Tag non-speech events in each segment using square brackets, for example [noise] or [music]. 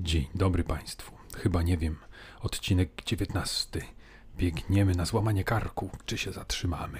Dzień dobry Państwu. Chyba nie wiem, odcinek 19. Biegniemy na złamanie karku, czy się zatrzymamy?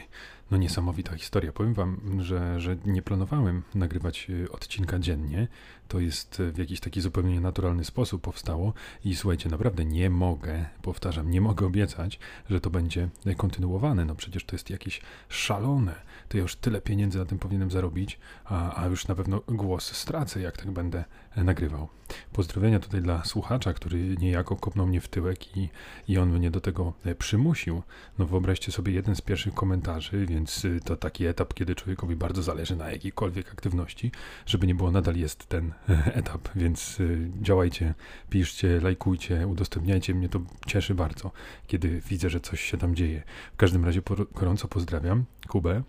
No niesamowita historia. Powiem wam, że, że nie planowałem nagrywać y, odcinka dziennie. To jest y, w jakiś taki zupełnie naturalny sposób powstało i słuchajcie, naprawdę nie mogę, powtarzam, nie mogę obiecać, że to będzie kontynuowane. No przecież to jest jakieś szalone. To ja już tyle pieniędzy na tym powinienem zarobić, a, a już na pewno głos stracę, jak tak będę e, nagrywał. Pozdrowienia tutaj dla słuchacza, który niejako kopnął mnie w tyłek i, i on mnie do tego e, przymusił. No wyobraźcie sobie jeden z pierwszych komentarzy, więc y, to taki etap, kiedy człowiekowi bardzo zależy na jakiejkolwiek aktywności, żeby nie było, nadal jest ten [laughs] etap, więc y, działajcie, piszcie, lajkujcie, udostępniajcie, mnie to cieszy bardzo, kiedy widzę, że coś się tam dzieje. W każdym razie gorąco pozdrawiam Kubę,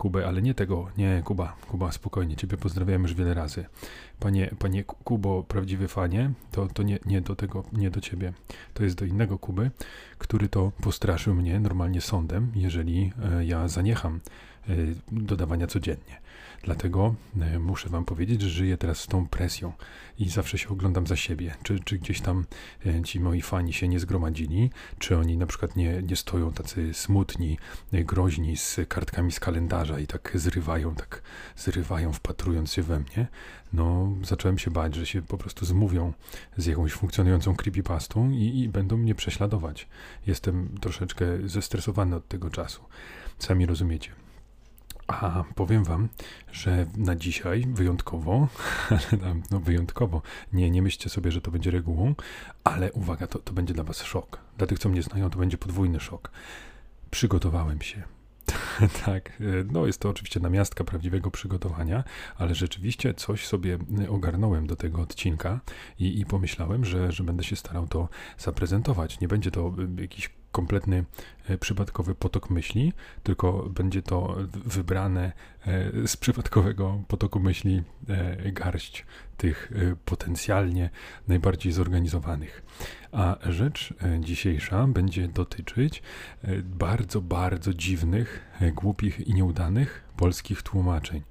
Kubę, ale nie tego, nie Kuba, Kuba, spokojnie, Ciebie pozdrawiam już wiele razy. Panie, panie Kubo, prawdziwy fanie, to, to nie, nie do tego, nie do Ciebie, to jest do innego Kuby, który to postraszył mnie normalnie sądem, jeżeli e, ja zaniecham e, dodawania codziennie. Dlatego e, muszę Wam powiedzieć, że żyję teraz z tą presją i zawsze się oglądam za siebie. Czy, czy gdzieś tam ci moi fani się nie zgromadzili, czy oni na przykład nie, nie stoją tacy smutni, groźni z kartkami z kalendarza i tak zrywają, tak zrywają, wpatrując się we mnie. No, zacząłem się bać, że się po prostu zmówią z jakąś funkcjonującą creepypastą i, i będą mnie prześladować. Jestem troszeczkę zestresowany od tego czasu. Sami rozumiecie. A powiem wam, że na dzisiaj wyjątkowo, [laughs] no wyjątkowo, nie, nie myślcie sobie, że to będzie regułą, ale uwaga, to, to będzie dla was szok. Dla tych, co mnie znają, to będzie podwójny szok. Przygotowałem się. [laughs] tak, no jest to oczywiście namiastka prawdziwego przygotowania, ale rzeczywiście coś sobie ogarnąłem do tego odcinka i, i pomyślałem, że, że będę się starał to zaprezentować. Nie będzie to jakiś kompletny e, przypadkowy potok myśli, tylko będzie to wybrane e, z przypadkowego potoku myśli e, garść tych potencjalnie najbardziej zorganizowanych. A rzecz dzisiejsza będzie dotyczyć bardzo, bardzo dziwnych, głupich i nieudanych polskich tłumaczeń.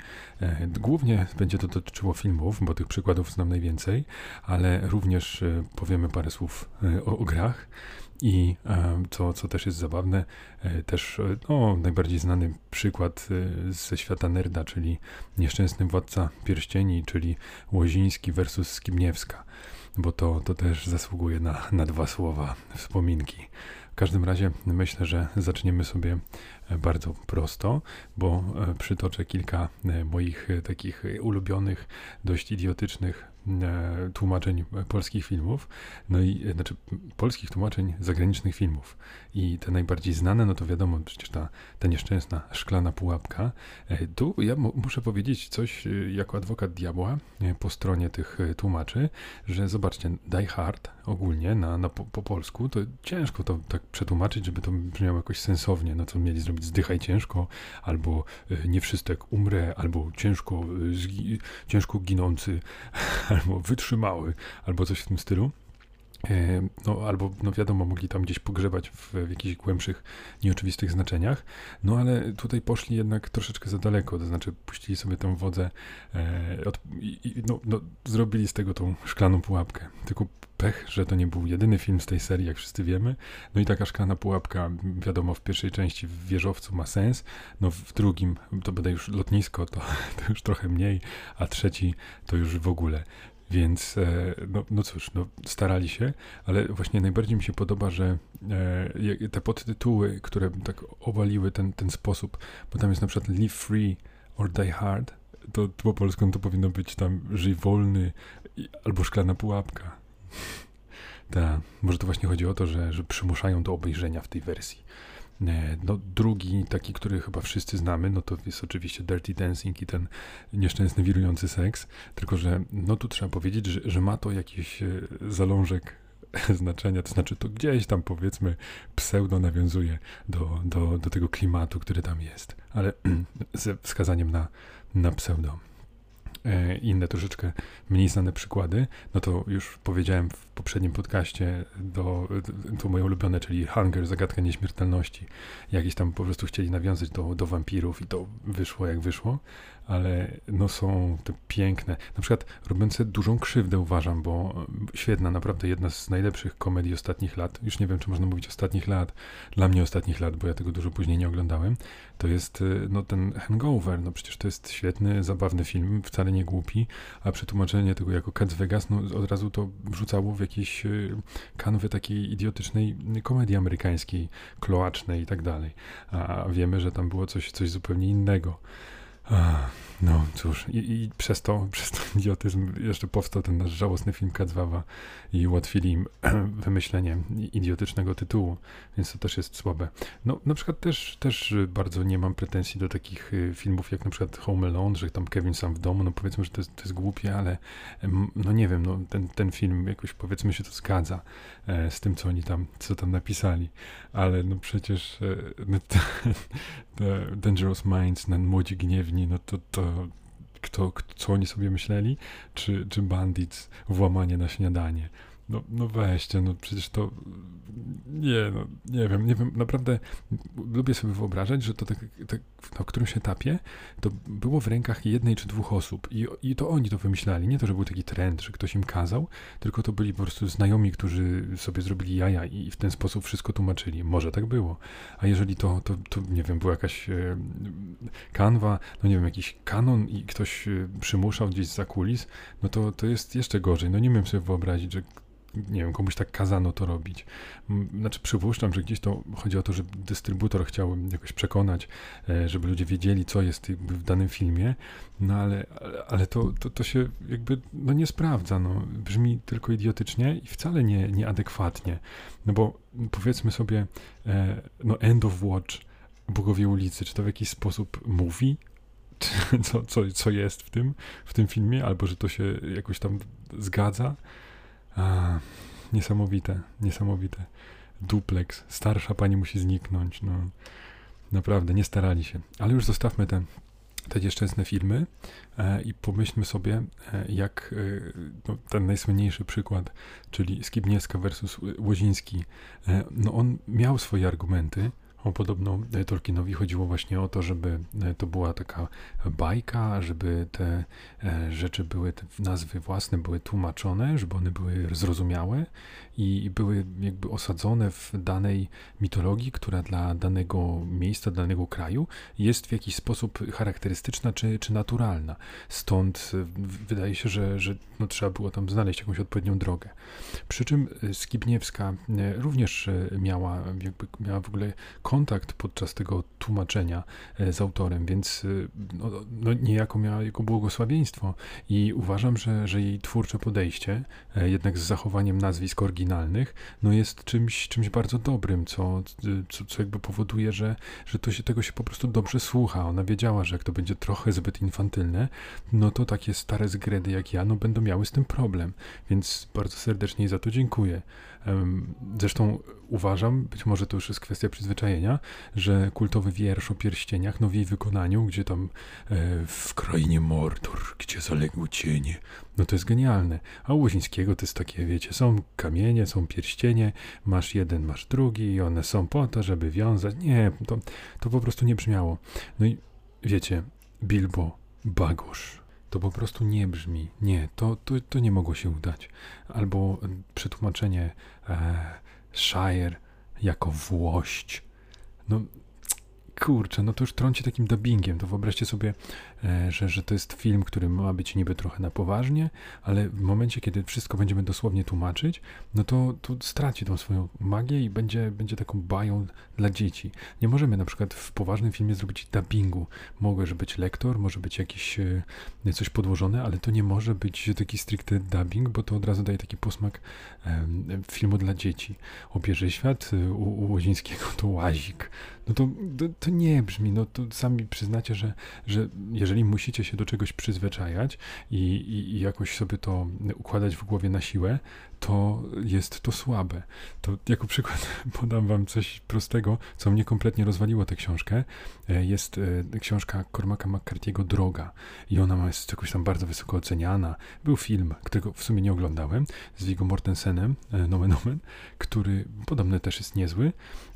Głównie będzie to dotyczyło filmów, bo tych przykładów znam najwięcej, ale również powiemy parę słów o, o grach i co, co też jest zabawne, e, też e, no, najbardziej znany przykład e, ze świata nerda, czyli Nieszczęsny Władca Pierścieni, czyli Łoziński versus Skibniewska, bo to, to też zasługuje na, na dwa słowa wspominki. W każdym razie myślę, że zaczniemy sobie bardzo prosto, bo przytoczę kilka moich takich ulubionych, dość idiotycznych E, tłumaczeń polskich filmów, no i e, znaczy polskich tłumaczeń zagranicznych filmów. I te najbardziej znane, no to wiadomo, przecież ta, ta nieszczęsna szklana pułapka. E, tu ja muszę powiedzieć coś jako adwokat diabła po stronie tych tłumaczy, że zobaczcie, Die Hard ogólnie na, na po, po, polsku, to ciężko to tak przetłumaczyć, żeby to brzmiało jakoś sensownie, no co mieli zrobić, zdychaj ciężko, albo nie wszystek umrę, albo ciężko, ciężko ginący, albo wytrzymały, albo coś w tym stylu. E, no, albo, no wiadomo, mogli tam gdzieś pogrzebać w, w jakichś głębszych, nieoczywistych znaczeniach, no ale tutaj poszli jednak troszeczkę za daleko, to znaczy puścili sobie tę wodę e, od, i, no, no, zrobili z tego tą szklaną pułapkę. Tylko pech, że to nie był jedyny film z tej serii, jak wszyscy wiemy. No i taka szklana pułapka, wiadomo, w pierwszej części w wieżowcu ma sens, no w drugim to będę już lotnisko, to, [laughs] to już trochę mniej, a trzeci to już w ogóle. Więc e, no, no cóż, no, starali się, ale właśnie najbardziej mi się podoba, że e, te podtytuły, które tak owaliły ten, ten sposób, bo tam jest na przykład Live Free or Die Hard, to po polsku to powinno być tam Żyj wolny albo Szklana pułapka. [laughs] Tak, może to właśnie chodzi o to, że, że przymuszają do obejrzenia w tej wersji. E, no, drugi, taki, który chyba wszyscy znamy, no to jest oczywiście Dirty Dancing i ten nieszczęsny wirujący seks, tylko że no tu trzeba powiedzieć, że, że ma to jakiś e, zalążek [laughs] znaczenia, to znaczy to gdzieś tam powiedzmy pseudo nawiązuje do, do, do tego klimatu, który tam jest, ale [clears throat] ze wskazaniem na, na pseudo. E, inne troszeczkę mniej znane przykłady, no to już powiedziałem w poprzednim podcaście do, to moje ulubione, czyli Hunger, Zagadka Nieśmiertelności. Jakieś tam po prostu chcieli nawiązać do, do wampirów i to wyszło jak wyszło ale no są te piękne, na przykład robiące dużą krzywdę uważam, bo świetna, naprawdę jedna z najlepszych komedii ostatnich lat, już nie wiem czy można mówić ostatnich lat, dla mnie ostatnich lat, bo ja tego dużo później nie oglądałem, to jest y, no ten Hangover, no przecież to jest świetny, zabawny film, wcale nie głupi, a przetłumaczenie tego jako Cats Vegas, no od razu to wrzucało w jakieś y, kanwy takiej idiotycznej komedii amerykańskiej, kloacznej i tak dalej, a wiemy, że tam było coś, coś zupełnie innego. No cóż, i, i, przez, to, [laughs] przez ten idiotyzm jeszcze powstał ten nasz żałosny film Kadzwawa i ułatwili im [clears throat] wymyślenie idiotycznego tytułu, więc to też jest słabe. No na przykład też, też bardzo nie mam pretensji do takich y, filmów jak na przykład Home Alone, że tam Kevin sam w domu, no powiedzmy, że to jest, to jest głupie, ale no nie wiem, no ten, ten film jakoś powiedzmy się to zgadza e, z tym, co oni tam, co tam napisali, ale no przecież e, no, [laughs] The Dangerous Minds, na Młodzi Gniewni, no to, to kto, co oni sobie myśleli, czy, czy Bandits, włamanie na śniadanie. No, no weźcie, no przecież to nie, no, nie wiem, nie wiem, naprawdę lubię sobie wyobrażać, że to tak, tak na którymś etapie to było w rękach jednej czy dwóch osób i, i to oni to wymyślali, nie to, że był taki trend, że ktoś im kazał, tylko to byli po prostu znajomi, którzy sobie zrobili jaja i w ten sposób wszystko tłumaczyli. Może tak było, a jeżeli to, to, to nie wiem, była jakaś e, kanwa, no nie wiem, jakiś kanon i ktoś e, przymuszał gdzieś za kulis, no to, to jest jeszcze gorzej. No nie wiem sobie wyobrazić, że nie wiem, komuś tak kazano to robić. Znaczy przypuszczam, że gdzieś to chodzi o to, że dystrybutor chciał jakoś przekonać, e, żeby ludzie wiedzieli, co jest w danym filmie, no ale, ale to, to, to się jakby no nie sprawdza, no. Brzmi tylko idiotycznie i wcale nie, nieadekwatnie. No bo powiedzmy sobie, e, no End of Watch, Bogowie ulicy, czy to w jakiś sposób mówi [laughs] co, co, co jest w tym, w tym filmie, albo że to się jakoś tam zgadza. A, niesamowite, niesamowite. Duplex. Starsza pani musi zniknąć. No, naprawdę, nie starali się. Ale już zostawmy te, te nieszczęsne filmy e, i pomyślmy sobie, e, jak e, no, ten najsłynniejszy przykład, czyli Skibniewska versus Łoziński. E, no on miał swoje argumenty, podobno e, Tolkienowi chodziło właśnie o to, żeby e, to była taka bajka, żeby te e, rzeczy były, te nazwy własne były tłumaczone, żeby one były zrozumiałe i były jakby osadzone w danej mitologii, która dla danego miejsca, danego kraju jest w jakiś sposób charakterystyczna czy, czy naturalna. Stąd wydaje się, że, że no, trzeba było tam znaleźć jakąś odpowiednią drogę. Przy czym Skibniewska również miała, jakby miała w ogóle kontakt podczas tego tłumaczenia e, z autorem, więc e, no, no, niejako miała jego błogosławieństwo i uważam, że, że jej twórcze podejście, e, jednak z zachowaniem nazwisk oryginalnych, no jest czymś, czymś bardzo dobrym, co, co, co jakby powoduje, że, że to się, tego się po prostu dobrze słucha. Ona wiedziała, że jak to będzie trochę zbyt infantylne, no to takie stare zgredy jak ja, no będą miały z tym problem, więc bardzo serdecznie za to dziękuję. Zresztą uważam, być może to już jest kwestia przyzwyczajenia, że kultowy wiersz o pierścieniach, no w jej wykonaniu, gdzie tam e, w krainie Mordor, gdzie zaległy cienie, no to jest genialne. A u Łozińskiego to jest takie, wiecie, są kamienie, są pierścienie, masz jeden, masz drugi i one są po to, żeby wiązać. Nie, to, to po prostu nie brzmiało. No i wiecie, Bilbo, Bagosz, to po prostu nie brzmi. Nie, to, to, to nie mogło się udać. Albo przetłumaczenie e, Shire jako włość. No, kurczę, no to już trąci takim dubbingiem. To wyobraźcie sobie, że, że to jest film, który ma być niby trochę na poważnie, ale w momencie, kiedy wszystko będziemy dosłownie tłumaczyć, no to, to straci tą swoją magię i będzie, będzie taką bają dla dzieci. Nie możemy na przykład w poważnym filmie zrobić dubbingu. Może być lektor, może być jakiś e, coś podłożone, ale to nie może być taki stricte dubbing, bo to od razu daje taki posmak filmu dla dzieci. Obierze świat e, u, u Łozińskiego to łazik. No to, to, to nie brzmi, no to sami przyznacie, że, że jeżeli musicie się do czegoś przyzwyczajać i, i, i jakoś sobie to układać w głowie na siłę, to jest to słabe. To jako przykład [laughs] podam wam coś prostego, co mnie kompletnie rozwaliło tę książkę. E, jest e, książka Cormaca McCarthy'ego Droga i ona jest jakoś tam bardzo wysoko oceniana. Był film, którego w sumie nie oglądałem, z Viggo Mortensenem, e, nomen omen, który podobno też jest niezły,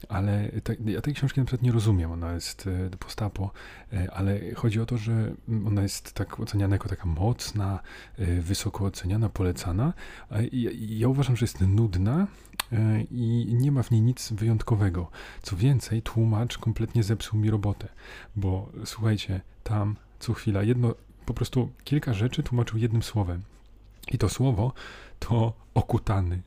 ale ja tej książki na przykład nie rozumiem. Ona jest postapo, ale chodzi o to, że ona jest tak oceniana jako taka mocna, wysoko oceniana, polecana. Ja uważam, że jest nudna e, i nie ma w niej nic wyjątkowego. Co więcej, tłumacz kompletnie zepsuł mi robotę, bo słuchajcie, tam co chwila jedno, po prostu kilka rzeczy tłumaczył jednym słowem. I to słowo to okutany.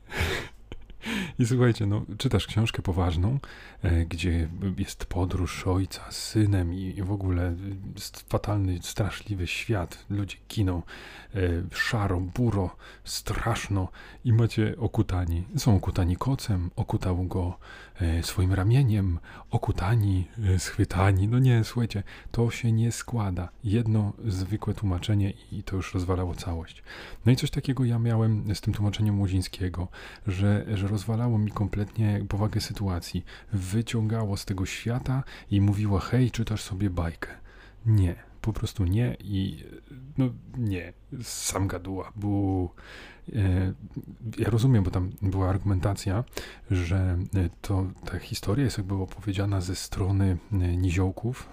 I słuchajcie, no, czytasz książkę poważną, e, gdzie jest podróż ojca z synem i, w ogóle fatalny, straszliwy świat. Ludzie giną e, szaro, buro, straszno i macie okutani. Są okutani kocem, okutał go swoim ramieniem, okutani, e, schwytani. No nie, słuchajcie, to się nie składa. Jedno zwykłe tłumaczenie i to już rozwalało całość. No i coś takiego ja miałem z tym tłumaczeniem Młodzińskiego, że, że rozwalało mi kompletnie powagę sytuacji. Wyciągało z tego świata i mówiło, hej, czytasz sobie bajkę. Nie, po prostu nie i no nie, sam gaduła, bo e, ja rozumiem, bo tam była argumentacja, że e, to ta historia jest jakby opowiedziana ze strony e, niziołków,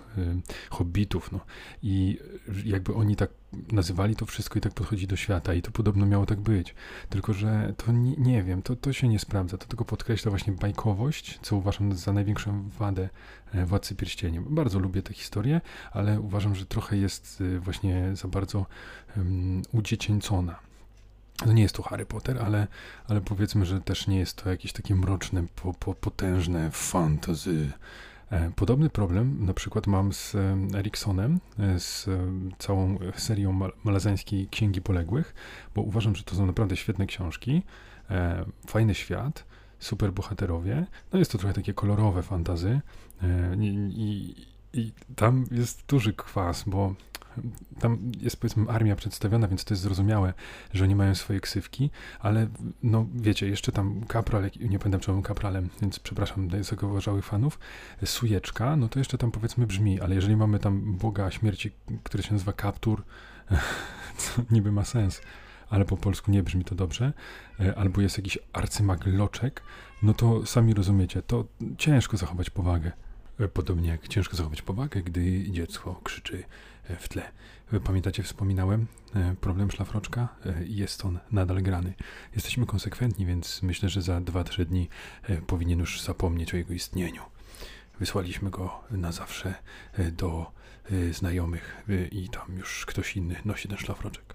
hobbitów, no i jakby oni tak nazywali to wszystko i tak podchodzi do świata i to podobno miało tak być. Tylko, że to nie, nie, wiem, to, to się nie sprawdza. To tylko podkreśla właśnie bajkowość, co uważam za największą wadę Władcy Pierścieni. Bardzo lubię tę historię, ale uważam, że trochę jest właśnie za bardzo um, udziecięcona. No nie jest to Harry Potter, ale, ale powiedzmy, że też nie jest to jakieś takie mroczne, po, po, potężne fantasy E, podobny problem na przykład mam z Eriksonem, e, z całą serią malazańskiej Księgi Poległych, bo uważam, że to są naprawdę świetne książki, e, fajny świat, super bohaterowie. No jest to trochę takie kolorowe fantazy i, i, i tam jest duży kwas, bo tam jest powiedzmy armia przedstawiona, więc to jest zrozumiałe, że nie mają swojej ksywki, ale no wiecie, jeszcze tam kapral, nie pamiętam czemu kapralem, więc przepraszam zagorzałych fanów, sujeczka, no to jeszcze tam powiedzmy brzmi, ale jeżeli mamy tam Boga śmierci, który się nazywa Kaptur, [laughs] co niby ma sens, ale po polsku nie brzmi to dobrze, e, albo jest jakiś arcymagloczek, no to sami rozumiecie, to ciężko zachować powagę. E, podobnie jak ciężko zachować powagę, gdy dziecko krzyczy w tle. E, pamiętacie, wspominałem problem szlafroczka? Jest on nadal grany. Jesteśmy konsekwentni, więc myślę, że za 2-3 dni powinien już zapomnieć o jego istnieniu. Wysłaliśmy go na zawsze do znajomych i tam już ktoś inny nosi ten szlafroczek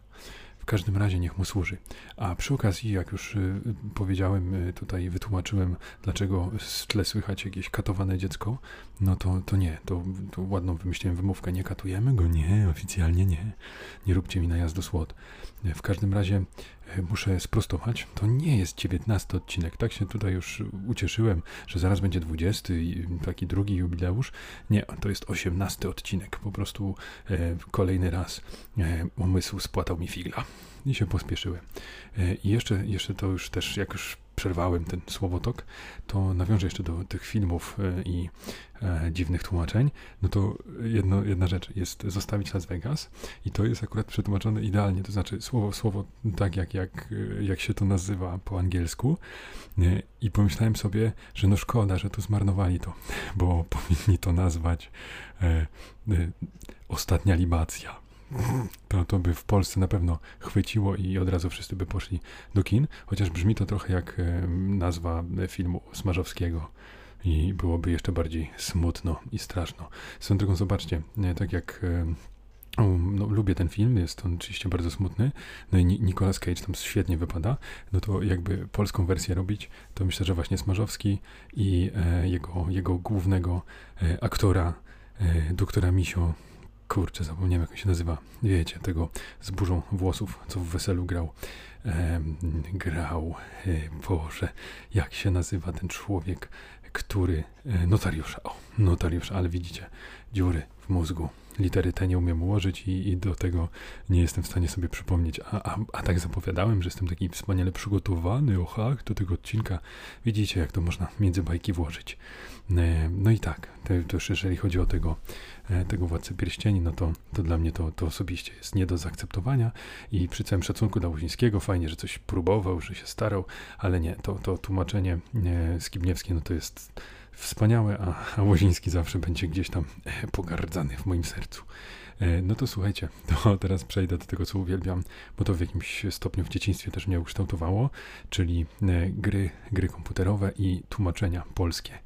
każdym razie niech mu służy. A przy okazji, jak już y, powiedziałem, y, tutaj wytłumaczyłem, dlaczego w tle słychać jakieś katowane dziecko, no to, to nie, to, to ładną wymyśliłem wymówkę, nie katujemy go, nie, oficjalnie nie, nie róbcie mi najazdu słod. W każdym razie muszę sprostować, to nie jest 19 odcinek. Tak się tutaj już ucieszyłem, że zaraz będzie 20 i taki drugi jubileusz. Nie, to jest 18 odcinek. Po prostu e, kolejny raz e, umysł spłatał mi figla i się pospieszyłem. E, I jeszcze, jeszcze to już też, jak już przerwałem ten słowotok, to nawiążę jeszcze do tych filmów e, i e, dziwnych tłumaczeń. No to jedno, jedna rzecz jest zostawić Las Vegas i to jest akurat przetłumaczone idealnie, to znaczy słowo słowo tak jak, jak, jak się to nazywa po angielsku. E, I pomyślałem sobie, że no szkoda, że tu zmarnowali to, bo [laughs] powinni to nazwać ostatnia libacja to, to by w Polsce na pewno chwyciło i od razu wszyscy by poszli do kin, chociaż brzmi to trochę jak e, nazwa filmu Smarzowskiego i byłoby jeszcze bardziej smutno i straszno. Swoją drogą zobaczcie, tak jak e, no, lubię ten film, jest on oczywiście bardzo smutny, no i Nicolas Cage tam świetnie wypada, no to jakby polską wersję robić, to myślę, że właśnie Smarzowski i e, jego, jego głównego e, aktora, e, doktora Misio, kurczę, zapomniałem jak on się nazywa, wiecie, tego z burzą włosów, co w weselu grał. Grał, e, Boże, jak się nazywa ten człowiek, który, e, notariusza, o, notariusza, ale widzicie, dziury mózgu. Litery te nie umiem ułożyć i, i do tego nie jestem w stanie sobie przypomnieć. A, a, a tak zapowiadałem, że jestem taki wspaniale przygotowany, ochach, do tego odcinka. Widzicie, jak to można między bajki włożyć. E, no i tak, to już jeżeli chodzi o tego, e, tego Władcę Pierścieni, no to, to dla mnie to, to osobiście jest nie do zaakceptowania i przy całym szacunku dla Łuzińskiego, fajnie, że coś próbował, że się starał, ale nie, to, to tłumaczenie e, Skibniewskie, no to jest wspaniałe, a, a Łoziński zawsze będzie gdzieś tam pogardzany w moim sercu. No to słuchajcie, to [laughs] teraz przejdę do tego, co uwielbiam, bo to w jakimś stopniu w dzieciństwie też mnie ukształtowało, czyli gry, gry komputerowe i tłumaczenia polskie.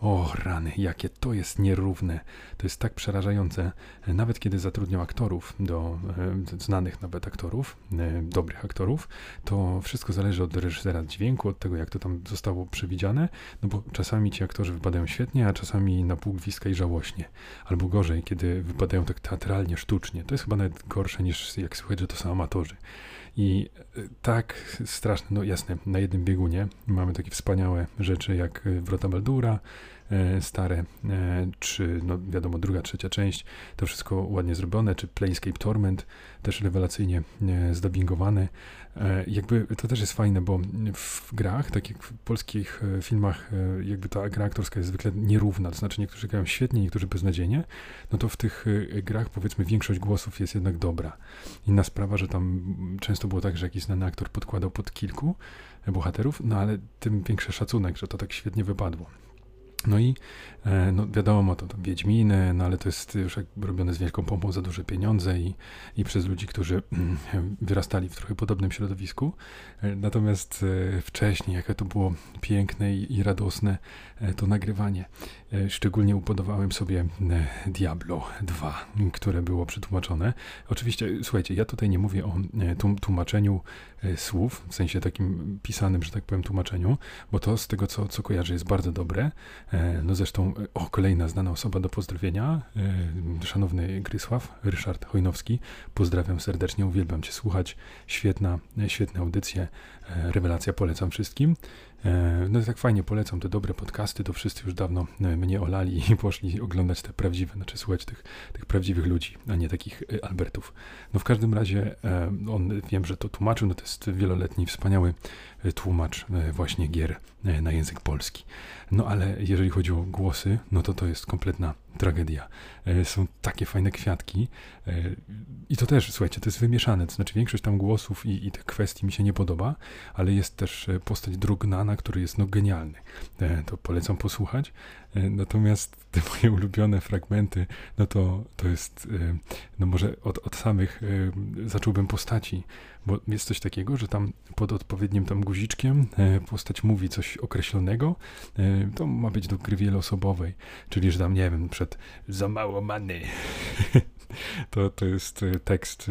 O rany, jakie to jest nierówne. To jest tak przerażające. Nawet kiedy zatrudniał aktorów, do e, znanych nawet aktorów, e, dobrych aktorów, to wszystko zależy od reżysera dźwięku, od tego, jak to tam zostało przewidziane, no bo czasami ci aktorzy wypadają świetnie, a czasami na pół gwizdka i żałośnie. Albo gorzej, kiedy wypadają tak teatralnie, sztucznie. To jest chyba nawet gorsze niż jak słychać, że to są amatorzy. I e, tak straszne, no jasne, na jednym biegunie mamy takie wspaniałe rzeczy jak Wrota Baldura, stare, e, czy no wiadomo, druga, trzecia część, to wszystko ładnie zrobione, czy Planescape Torment, też rewelacyjnie e, zdubbingowane. Jakby to też jest fajne, bo w grach, tak jak w polskich filmach, jakby ta gra aktorska jest zwykle nierówna, to znaczy niektórzy grają świetnie, niektórzy beznadziejnie, no to w tych grach powiedzmy większość głosów jest jednak dobra. Inna sprawa, że tam często było tak, że jakiś znany aktor podkładał pod kilku bohaterów, no ale tym większy szacunek, że to tak świetnie wypadło. No i e, no wiadomo, to, to Wiedźminy, no ale to jest już robione z wielką pompą za duże pieniądze i, i przez ludzi, którzy mm, [clears throat] wyrastali w trochę podobnym środowisku. E, natomiast e, wcześniej, jakie to było piękne i, i radosne to nagrywanie. Szczególnie upodobałem sobie Diablo 2, które było przetłumaczone. Oczywiście, słuchajcie, ja tutaj nie mówię o tłumaczeniu słów, w sensie takim pisanym, że tak powiem, tłumaczeniu, bo to z tego, co, co kojarzę, jest bardzo dobre. E, no zresztą, e, o, kolejna znana osoba do pozdrowienia, e, szanowny Grysław, Ryszard Hojnowski, pozdrawiam serdecznie, uwielbiam Cię słuchać, świetna, świetne audycje, rewelacja, polecam wszystkim. No i tak fajnie polecam te dobre podcasty, to wszyscy już dawno mnie olali i [laughs] poszli oglądać te prawdziwe, znaczy słuchać tych, tych prawdziwych ludzi, a nie takich Albertów. No w każdym razie on, wiem, że to tłumaczył, no to jest wieloletni, wspaniały tłumacz właśnie gier na język polski. No ale jeżeli chodzi o głosy, no to to jest kompletna tragedia. E, są takie fajne kwiatki e, i to też, słuchajcie, to jest wymieszane, to znaczy większość tam głosów i, i tych kwestii mi się nie podoba, ale jest też e, postać Drugnana, który jest no genialny. To polecam posłuchać. Natomiast te [laughs] moje ulubione fragmenty, no to, to jest, no może od, od samych zacząłbym postaci, bo jest coś takiego, że tam pod odpowiednim tam guziczkiem postać mówi coś określonego, to ma być do gry wieloosobowej, czyli że tam, nie wiem, przed za mało many. [laughs] To, to jest e, tekst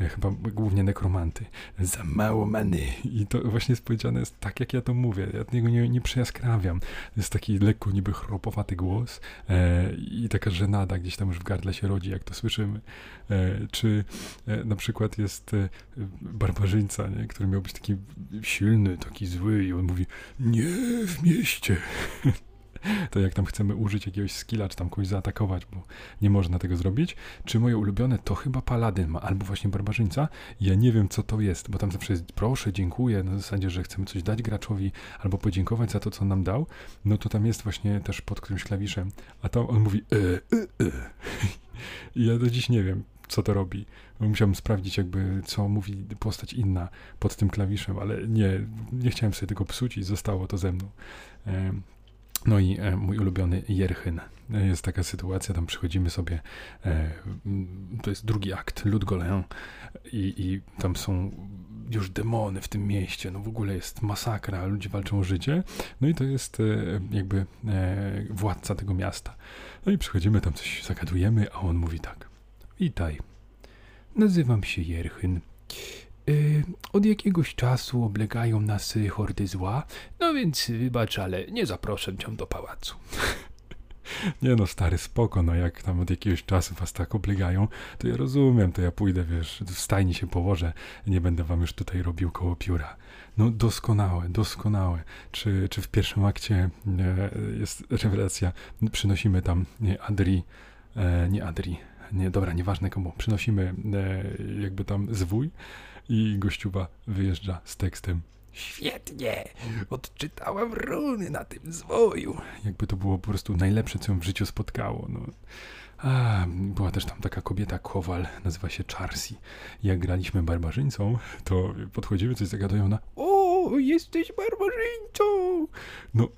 e, chyba głównie nekromanty. Za mało many. I to właśnie jest powiedziane jest tak, jak ja to mówię. Ja niego nie, nie przejaskrawiam. Jest taki lekko niby chropowaty głos e, i taka żenada gdzieś tam już w gardle się rodzi, jak to słyszymy. E, czy e, na przykład jest e, barbarzyńca, nie, który miał być taki silny, taki zły i on mówi nie w mieście. [laughs] [laughs] to jak tam chcemy użyć jakiegoś skilla, czy tam kogoś zaatakować, bo nie można tego zrobić. Czy moje ulubione to chyba paladyn ma, albo właśnie barbarzyńca. Ja nie wiem, co to jest, bo tam zawsze jest proszę, dziękuję, na zasadzie, że chcemy coś dać graczowi, albo podziękować za to, co nam dał. No to tam jest właśnie też pod którymś klawiszem, a to on mówi e, e. [laughs] I ja do dziś nie wiem, co to robi. Musiałbym sprawdzić, jakby co mówi postać inna pod tym klawiszem, ale nie, nie chciałem sobie tego psuć i zostało to ze mną. No i e, mój ulubiony Jerchyn. E, jest taka sytuacja, tam przychodzimy sobie, e, to jest drugi akt, Ludgolę i, i tam są już demony w tym mieście, no w ogóle jest masakra, ludzie walczą o życie, no i to jest jakby władca tego miasta. No i przychodzimy, tam coś zagadujemy, a on mówi tak, witaj, nazywam się Jerchyn, od jakiegoś czasu oblegają nas hordy zła, no więc wybacz, ale nie zaproszę cię do pałacu. [laughs] Nie no, stary, spoko, no jak tam od jakiegoś czasu was tak oblegają, to ja rozumiem, to ja pójdę, wiesz, w stajni się położę, nie będę wam już tutaj robił koło pióra. No doskonałe, doskonałe. Czy, czy w pierwszym akcie e, jest rewelacja, przynosimy tam Adri e, nie Adri, nie, dobra, nieważne komu, przynosimy e, jakby tam zwój i gościuwa wyjeżdża z tekstem Świetnie, odczytałam runy na tym zwoju. Jakby to było po prostu najlepsze, co ją w życiu spotkało. No. A, była też tam taka kobieta, Kowal, nazywa się Charsi. Jak graliśmy barbarzyńcą, to podchodzimy, coś zagadują na O, jesteś barbarzyńcą! No,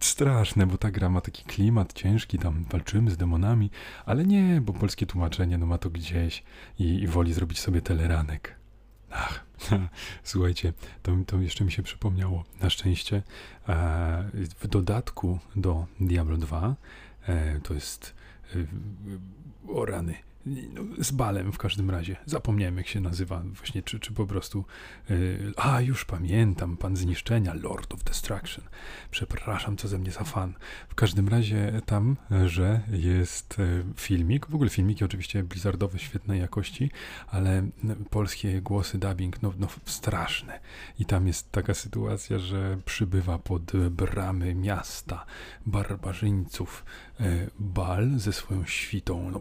straszne, bo ta gra ma taki klimat ciężki, tam walczymy z demonami, ale nie, bo polskie tłumaczenie no ma to gdzieś i, i woli zrobić sobie teleranek. Ach, [laughs] słuchajcie, to, to jeszcze mi się przypomniało. Na szczęście e, w dodatku do Diablo 2 e, to jest e, o rany z balem w każdym razie. Zapomniałem jak się nazywa właśnie, czy, czy po prostu yy, a już pamiętam, pan zniszczenia, Lord of Destruction. Przepraszam, co ze mnie za fan. W każdym razie tam, że jest e, filmik, w ogóle filmiki oczywiście blizzardowe świetnej jakości, ale polskie głosy dubbing, no, no straszne. I tam jest taka sytuacja, że przybywa pod bramy miasta barbarzyńców e, Bal ze swoją świtą, no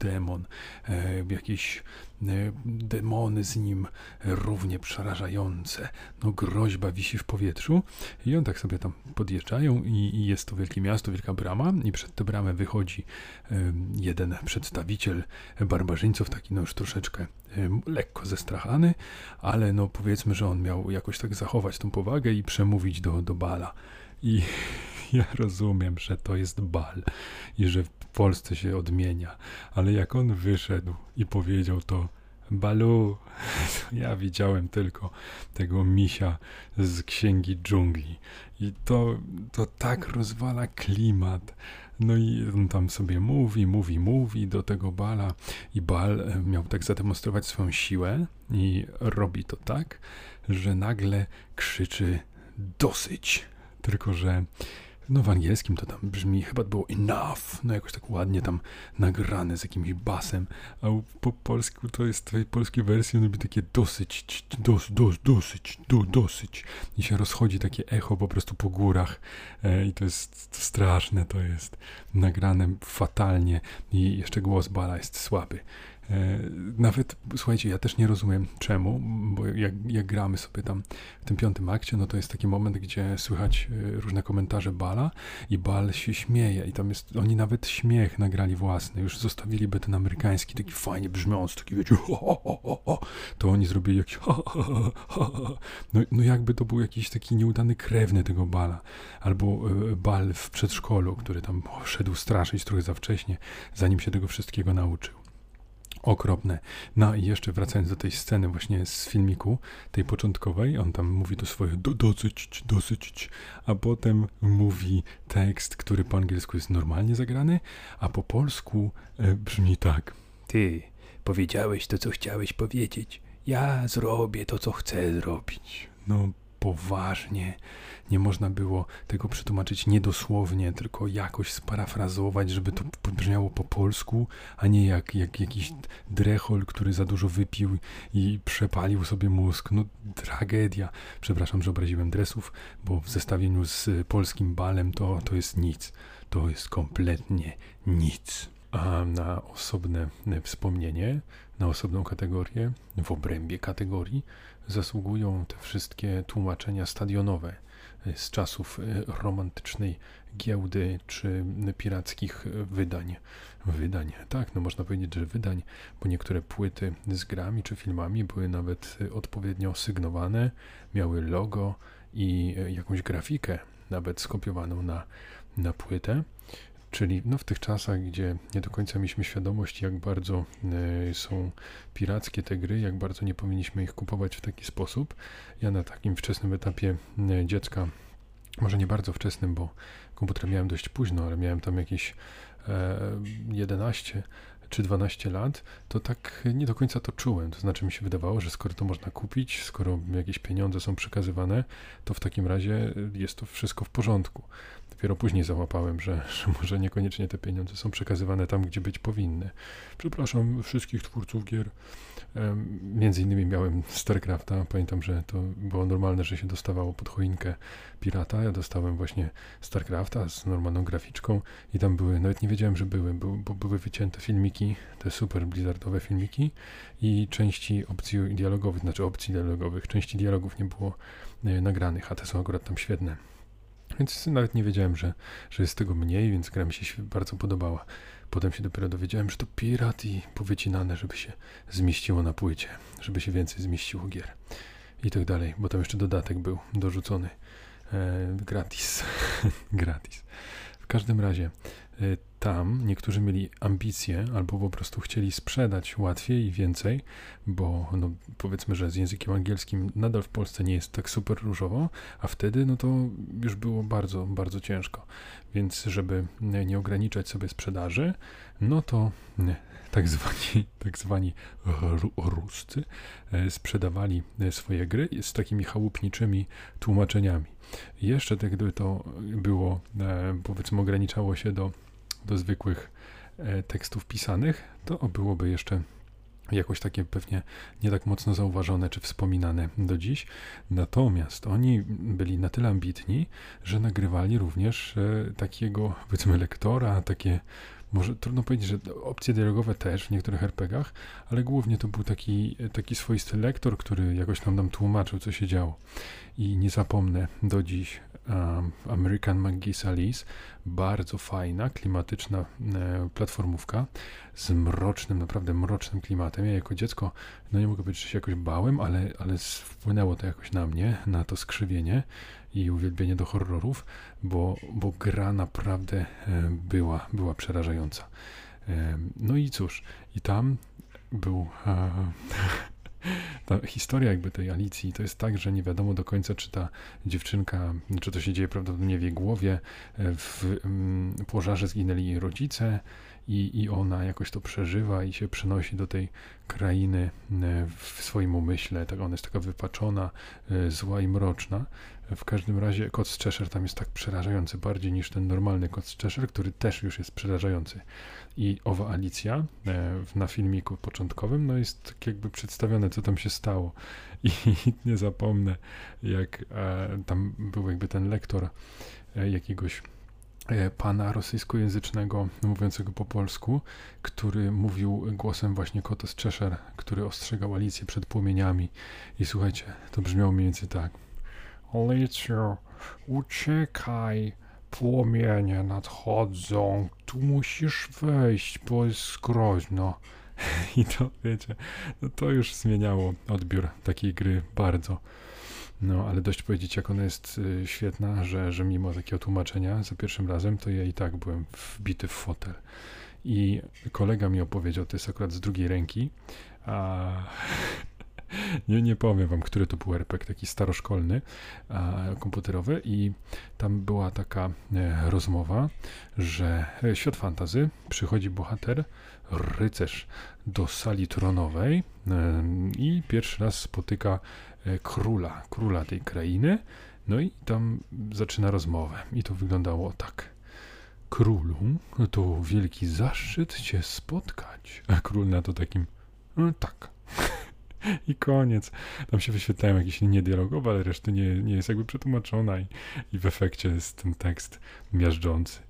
demon, e, jakieś e, demony z nim równie przerażające. No groźba wisi w powietrzu i on tak sobie tam podjeżdżają i, i jest to wielkie miasto, wielka brama i przed tę bramę wychodzi jeden przedstawiciel barbarzyńców, taki no już troszeczkę lekko zestrachany, ale no powiedzmy, że on miał jakoś tak zachować tą powagę i przemówić do, do Bala. I [laughs] ja rozumiem, że to jest bal i że Polsce się odmienia, ale jak on wyszedł i powiedział to Balu, ja widziałem tylko tego misia z księgi dżungli i to, to tak rozwala klimat. No i on tam sobie mówi, mówi, mówi do tego bala i bal e, miał tak zademonstrować swoją siłę i robi to tak, że nagle krzyczy dosyć. Tylko, że no w angielskim to tam brzmi, chyba było enough, no jakoś tak ładnie tam nagrane z jakimś basem, a po polsku to jest, w tej polskiej wersji on robi takie dosyć, dos, dos, dosyć, do, dosyć. I się rozchodzi takie echo po prostu po górach. E, i to jest to straszne, to jest nagrane fatalnie. I jeszcze głos Bala jest słaby. E, nawet, słuchajcie, ja też nie rozumiem czemu, bo jak, jak, gramy sobie tam w tym piątym akcie, no to jest taki moment, gdzie słychać e, różne komentarze Bala i Bal się śmieje i tam jest, oni nawet śmiech nagrali własny, już zostawiliby ten amerykański, taki fajnie brzmiący, taki wiecie, ho, ho, ho, ho, to oni zrobili jakiś ho, ho, ho, ho. No, no jakby to był jakiś taki nieudany krewny tego Bala, albo y, Bal w przedszkolu, który tam szedł straszyć trochę za wcześnie, zanim się tego wszystkiego nauczył okropne. No i jeszcze wracając do tej sceny właśnie z filmiku, tej początkowej, on tam mówi do swojego do, dosyć, dosyć, a potem mówi tekst, który po angielsku jest normalnie zagrany, a po polsku e, brzmi tak. Ty powiedziałeś to, co chciałeś powiedzieć. Ja zrobię to, co chcę zrobić. No poważnie. Nie można było tego przetłumaczyć niedosłownie, tylko jakoś sparafrazować, żeby to brzmiało po polsku, a nie jak, jak jakiś drechol, który za dużo wypił i przepalił sobie mózg. No tragedia. Przepraszam, że obraziłem dresów, bo w zestawieniu z polskim balem to, to jest nic. To jest kompletnie nic. A na osobne wspomnienie, na osobną kategorię, w obrębie kategorii, zasługują te wszystkie tłumaczenia stadionowe z czasów e, romantycznej giełdy czy pirackich wydań. Wydań, tak, no można powiedzieć, że wydań, bo niektóre płyty z grami czy filmami były nawet odpowiednio sygnowane, miały logo i e, jakąś grafikę, nawet skopiowaną na, na płytę. Czyli no, w tych czasach, gdzie nie do końca mieliśmy świadomość, jak bardzo y, są pirackie te gry, jak bardzo nie powinniśmy ich kupować w taki sposób. Ja na takim wczesnym etapie y, dziecka, może nie bardzo wczesnym, bo komputer miałem dość późno, ale miałem tam jakieś 11 czy 12 lat, to tak nie do końca to czułem. To znaczy mi się wydawało, że skoro to można kupić, skoro jakieś pieniądze są przekazywane, to w takim razie jest to wszystko w porządku. Dopiero później załapałem, że, że może niekoniecznie te pieniądze są przekazywane tam, gdzie być powinny. Przepraszam wszystkich twórców gier. Między innymi miałem StarCrafta. Pamiętam, że to było normalne, że się dostawało pod choinkę pirata. Ja dostałem właśnie StarCrafta z normalną graficzką i tam były, nawet nie wiedziałem, że były, bo były wycięte filmiki, te super blizzardowe filmiki i części opcji dialogowych, znaczy opcji dialogowych, części dialogów nie było e, nagranych, a te są akurat tam świetne. Więc nawet nie wiedziałem, że, że jest tego mniej, więc gra mi się bardzo podobała. Potem się dopiero dowiedziałem, że to pirat i powycinane, żeby się zmieściło na płycie, żeby się więcej zmieściło gier i tak dalej, bo tam jeszcze dodatek był dorzucony e, gratis. [laughs] gratis. W każdym razie tam niektórzy mieli ambicje albo po prostu chcieli sprzedać łatwiej i więcej, bo no, powiedzmy, że z językiem angielskim nadal w Polsce nie jest tak super różowo, a wtedy no to już było bardzo, bardzo ciężko. Więc żeby nie ograniczać sobie sprzedaży, no to tak zwani, [laughs] tak zwani Ruscy e, sprzedawali e, swoje gry z takimi chałupniczymi tłumaczeniami. Jeszcze tak gdyby to było, e, powiedzmy, ograniczało się do do zwykłych e, tekstów pisanych, to byłoby jeszcze jakoś takie pewnie nie tak mocno zauważone czy wspominane do dziś. Natomiast oni byli na tyle ambitni, że nagrywali również e, takiego, powiedzmy, lektora, takie może trudno powiedzieć, że opcje dialogowe też w niektórych RPGach, ale głównie to był taki, taki swoisty lektor, który jakoś nam, nam tłumaczył, co się działo. I nie zapomnę do dziś American McGee Alice, bardzo fajna, klimatyczna e, platformówka z mrocznym, naprawdę mrocznym klimatem. Ja jako dziecko, no nie mogę powiedzieć, że się jakoś bałem, ale, ale wpłynęło to jakoś na mnie, na to skrzywienie i uwielbienie do horrorów, bo, bo gra naprawdę e, była, była przerażająca. E, no i cóż, i tam był ta historia jakby tej Alicji to jest tak, że nie wiadomo do końca, czy ta dziewczynka, czy to się dzieje prawdopodobnie w jej głowie, w um, pożarze zginęli jej rodzice i, i ona jakoś to przeżywa i się przenosi do tej krainy e, w swoim umyśle, tak ona jest taka wypaczona, e, zła i mroczna. W każdym razie kot z Cheshire tam jest tak przerażający, bardziej niż ten normalny kot z Cheshire, który też już jest przerażający. I owa Alicja e, na filmiku początkowym, no jest tak jakby przedstawione, co tam się stało. [laughs] I nie zapomnę, jak tam był jakby ten lektor jakiegoś pana rosyjskojęzycznego mówiącego po polsku, który mówił głosem właśnie kota z Cheshire, który ostrzegał Alicję przed płomieniami. I słuchajcie, to brzmiało mniej więcej tak. Alicjo, uciekaj, płomienie nadchodzą, tu musisz wejść, bo jest groźno. [laughs] I to, wiecie, no to już zmieniało odbiór takiej gry bardzo. No, ale dość powiedzieć, jak ona jest y, świetna, że, że mimo takiego tłumaczenia za pierwszym razem, to ja i tak byłem wbity w fotel. I kolega mi opowiedział, to jest akurat z drugiej ręki, a nie, nie powiem wam, który to był RPG, taki staroszkolny, komputerowy i tam była taka e, rozmowa, że e, świat fantazy, przychodzi bohater, rycerz do sali tronowej e, i pierwszy raz spotyka króla, króla tej krainy. No i tam zaczyna rozmowę. I to wyglądało tak. Królu, to wielki zaszczyt cię spotkać. A król na to takim, no tak. [laughs] [laughs] I koniec. Tam się wyświetlają jakieś linie dialogowe, ale reszty nie, nie jest jakby przetłumaczona i, i w efekcie jest ten tekst miażdżący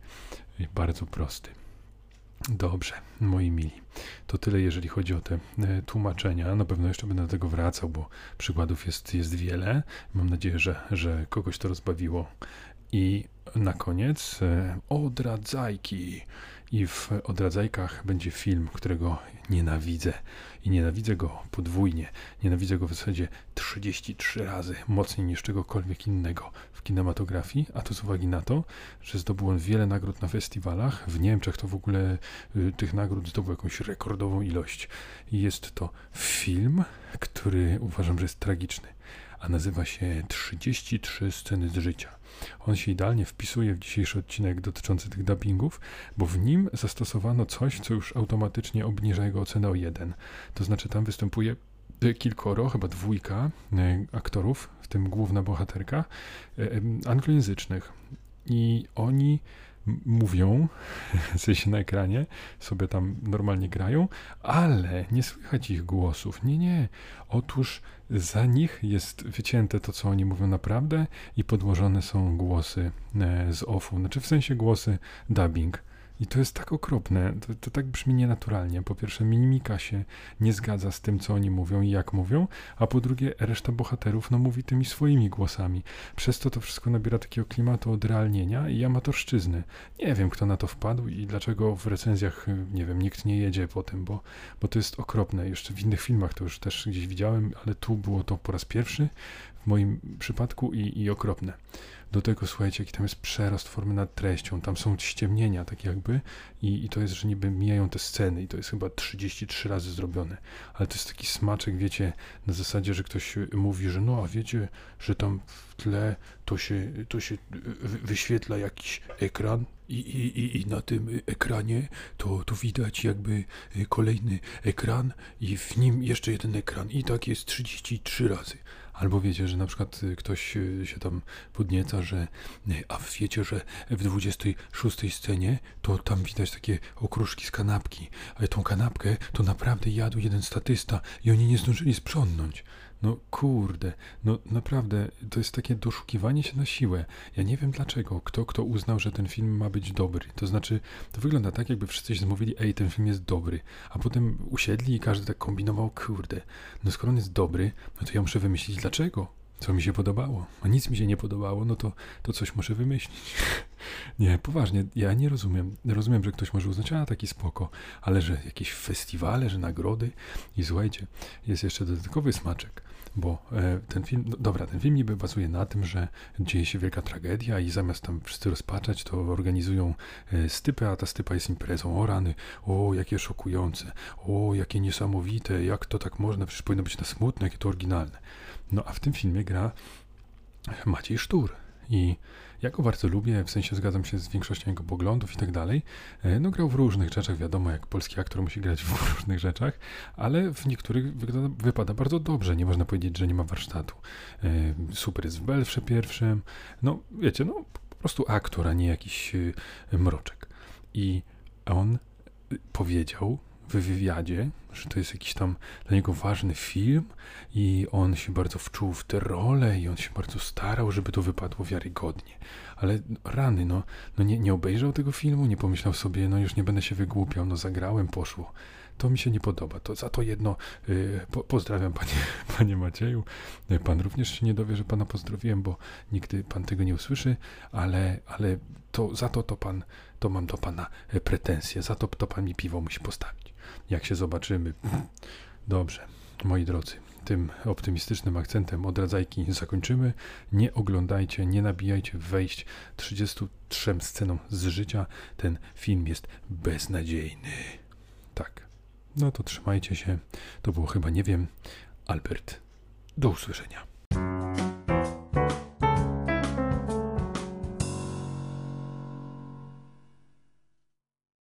i bardzo prosty. Dobrze, moi mili. To tyle, jeżeli chodzi o te e, tłumaczenia. Na pewno jeszcze będę do tego wracał, bo przykładów jest, jest wiele. Mam nadzieję, że, że kogoś to rozbawiło. I na koniec e, odradzajki. I w odradzajkach będzie film, którego nienawidzę. I nienawidzę go podwójnie. Nienawidzę go w zasadzie 33 razy mocniej niż czegokolwiek innego w kinematografii, a to z uwagi na to, że zdobył on wiele nagród na festiwalach. W Niemczech to w ogóle y, tych nagród zdobył jakąś rekordową ilość. I jest to film, który uważam, że jest tragiczny a nazywa się 33 sceny z życia. On się idealnie wpisuje w dzisiejszy odcinek dotyczący tych dubbingów, bo w nim zastosowano coś, co już automatycznie obniża jego ocenę o jeden. To znaczy tam występuje kilkoro, chyba dwójka e, aktorów, w tym główna bohaterka, e, anglojęzycznych. I oni mówią, [laughs] w na ekranie, sobie tam normalnie grają, ale nie słychać ich głosów. Nie, nie. Otóż za nich jest wycięte to, co oni mówią naprawdę i podłożone są głosy e, z offu, znaczy w sensie głosy dubbing. I to jest tak okropne, to, to, tak brzmi nienaturalnie. Po pierwsze, mimika się nie zgadza z tym, co oni mówią i jak mówią, a po drugie, reszta bohaterów no, mówi tymi swoimi głosami. Przez to to wszystko nabiera takiego klimatu odrealnienia i amatorszczyzny. Nie wiem, kto na to wpadł i dlaczego w recenzjach, nie wiem, nikt nie jedzie po tym, bo, bo to jest okropne. Jeszcze w innych filmach to już też gdzieś widziałem, ale tu było to po raz pierwszy w moim przypadku i, i okropne. Do tego słuchajcie, jaki tam jest przerost formy nad treścią, tam są ściemnienia tak jakby i, i to jest, że niby mijają te sceny i to jest chyba 33 razy zrobione, ale to jest taki smaczek, wiecie, na zasadzie, że ktoś mówi, że no a wiecie, że tam w tle to się, to się wyświetla jakiś ekran i, i, i na tym ekranie to, to widać jakby kolejny ekran i w nim jeszcze jeden ekran i tak jest 33 razy. Albo wiecie, że na przykład y, ktoś y, się tam podnieca, że y, a wiecie, że w 26 scenie to tam widać takie okruszki z kanapki, ale tą kanapkę to naprawdę jadł jeden statysta i oni nie zdążyli sprzątnąć. No kurde, no naprawdę, to jest takie doszukiwanie się na siłę. Ja nie wiem dlaczego, kto, kto uznał, że ten film ma być dobry. To znaczy, to wygląda tak, jakby wszyscy się zmówili, ej, ten film jest dobry, a potem usiedli i każdy tak kombinował, kurde, no skoro on jest dobry, no to ja muszę wymyślić dlaczego co mi się podobało, a nic mi się nie podobało, no to, to coś muszę wymyślić. [laughs] nie, poważnie, ja nie rozumiem. Rozumiem, że ktoś może uznać, a taki spoko, ale że jakieś festiwale, że nagrody i słuchajcie, jest jeszcze dodatkowy smaczek, bo e, ten film, no, dobra, ten film niby bazuje na tym, że dzieje się wielka tragedia i zamiast tam wszyscy rozpaczać, to organizują e, stypę, a ta stypa jest imprezą. O rany, o jakie szokujące, o jakie niesamowite, jak to tak można, przecież powinno być na smutne, jakie to oryginalne. No a w tym filmie gra Maciej Sztur. I ja go bardzo lubię, w sensie zgadzam się z większością jego poglądów i tak dalej. E, no grał w różnych rzeczach, wiadomo, jak polski aktor musi grać w [laughs] różnych rzeczach, ale w niektórych wypada, wypada bardzo dobrze. Nie można powiedzieć, że nie ma warsztatu. E, super jest w Belfrze pierwszym. No wiecie, no po prostu aktor, a nie jakiś e, mroczek. I on powiedział w wywiadzie, że to jest jakiś tam dla niego ważny film i on się bardzo wczuł w tę rolę i on się bardzo starał, żeby to wypadło wiarygodnie. Ale rany, no, no nie, nie obejrzał tego filmu, nie pomyślał sobie, no już nie będę się wygłupiał, no zagrałem, poszło. To mi się nie podoba. To za to jedno yy, po, pozdrawiam panie, [laughs] panie Macieju. Pan również się nie dowie, że pana pozdrowiłem, bo nigdy pan tego nie usłyszy, ale, ale to za to to pan, to mam do pana pretensje, za to to pan mi piwo musi postawić jak się zobaczymy. Dobrze, moi drodzy, tym optymistycznym akcentem odradzajki zakończymy. Nie oglądajcie, nie nabijajcie wejść 33 scenom z życia. Ten film jest beznadziejny. Tak. No to trzymajcie się. To było chyba, nie wiem, Albert. Do usłyszenia.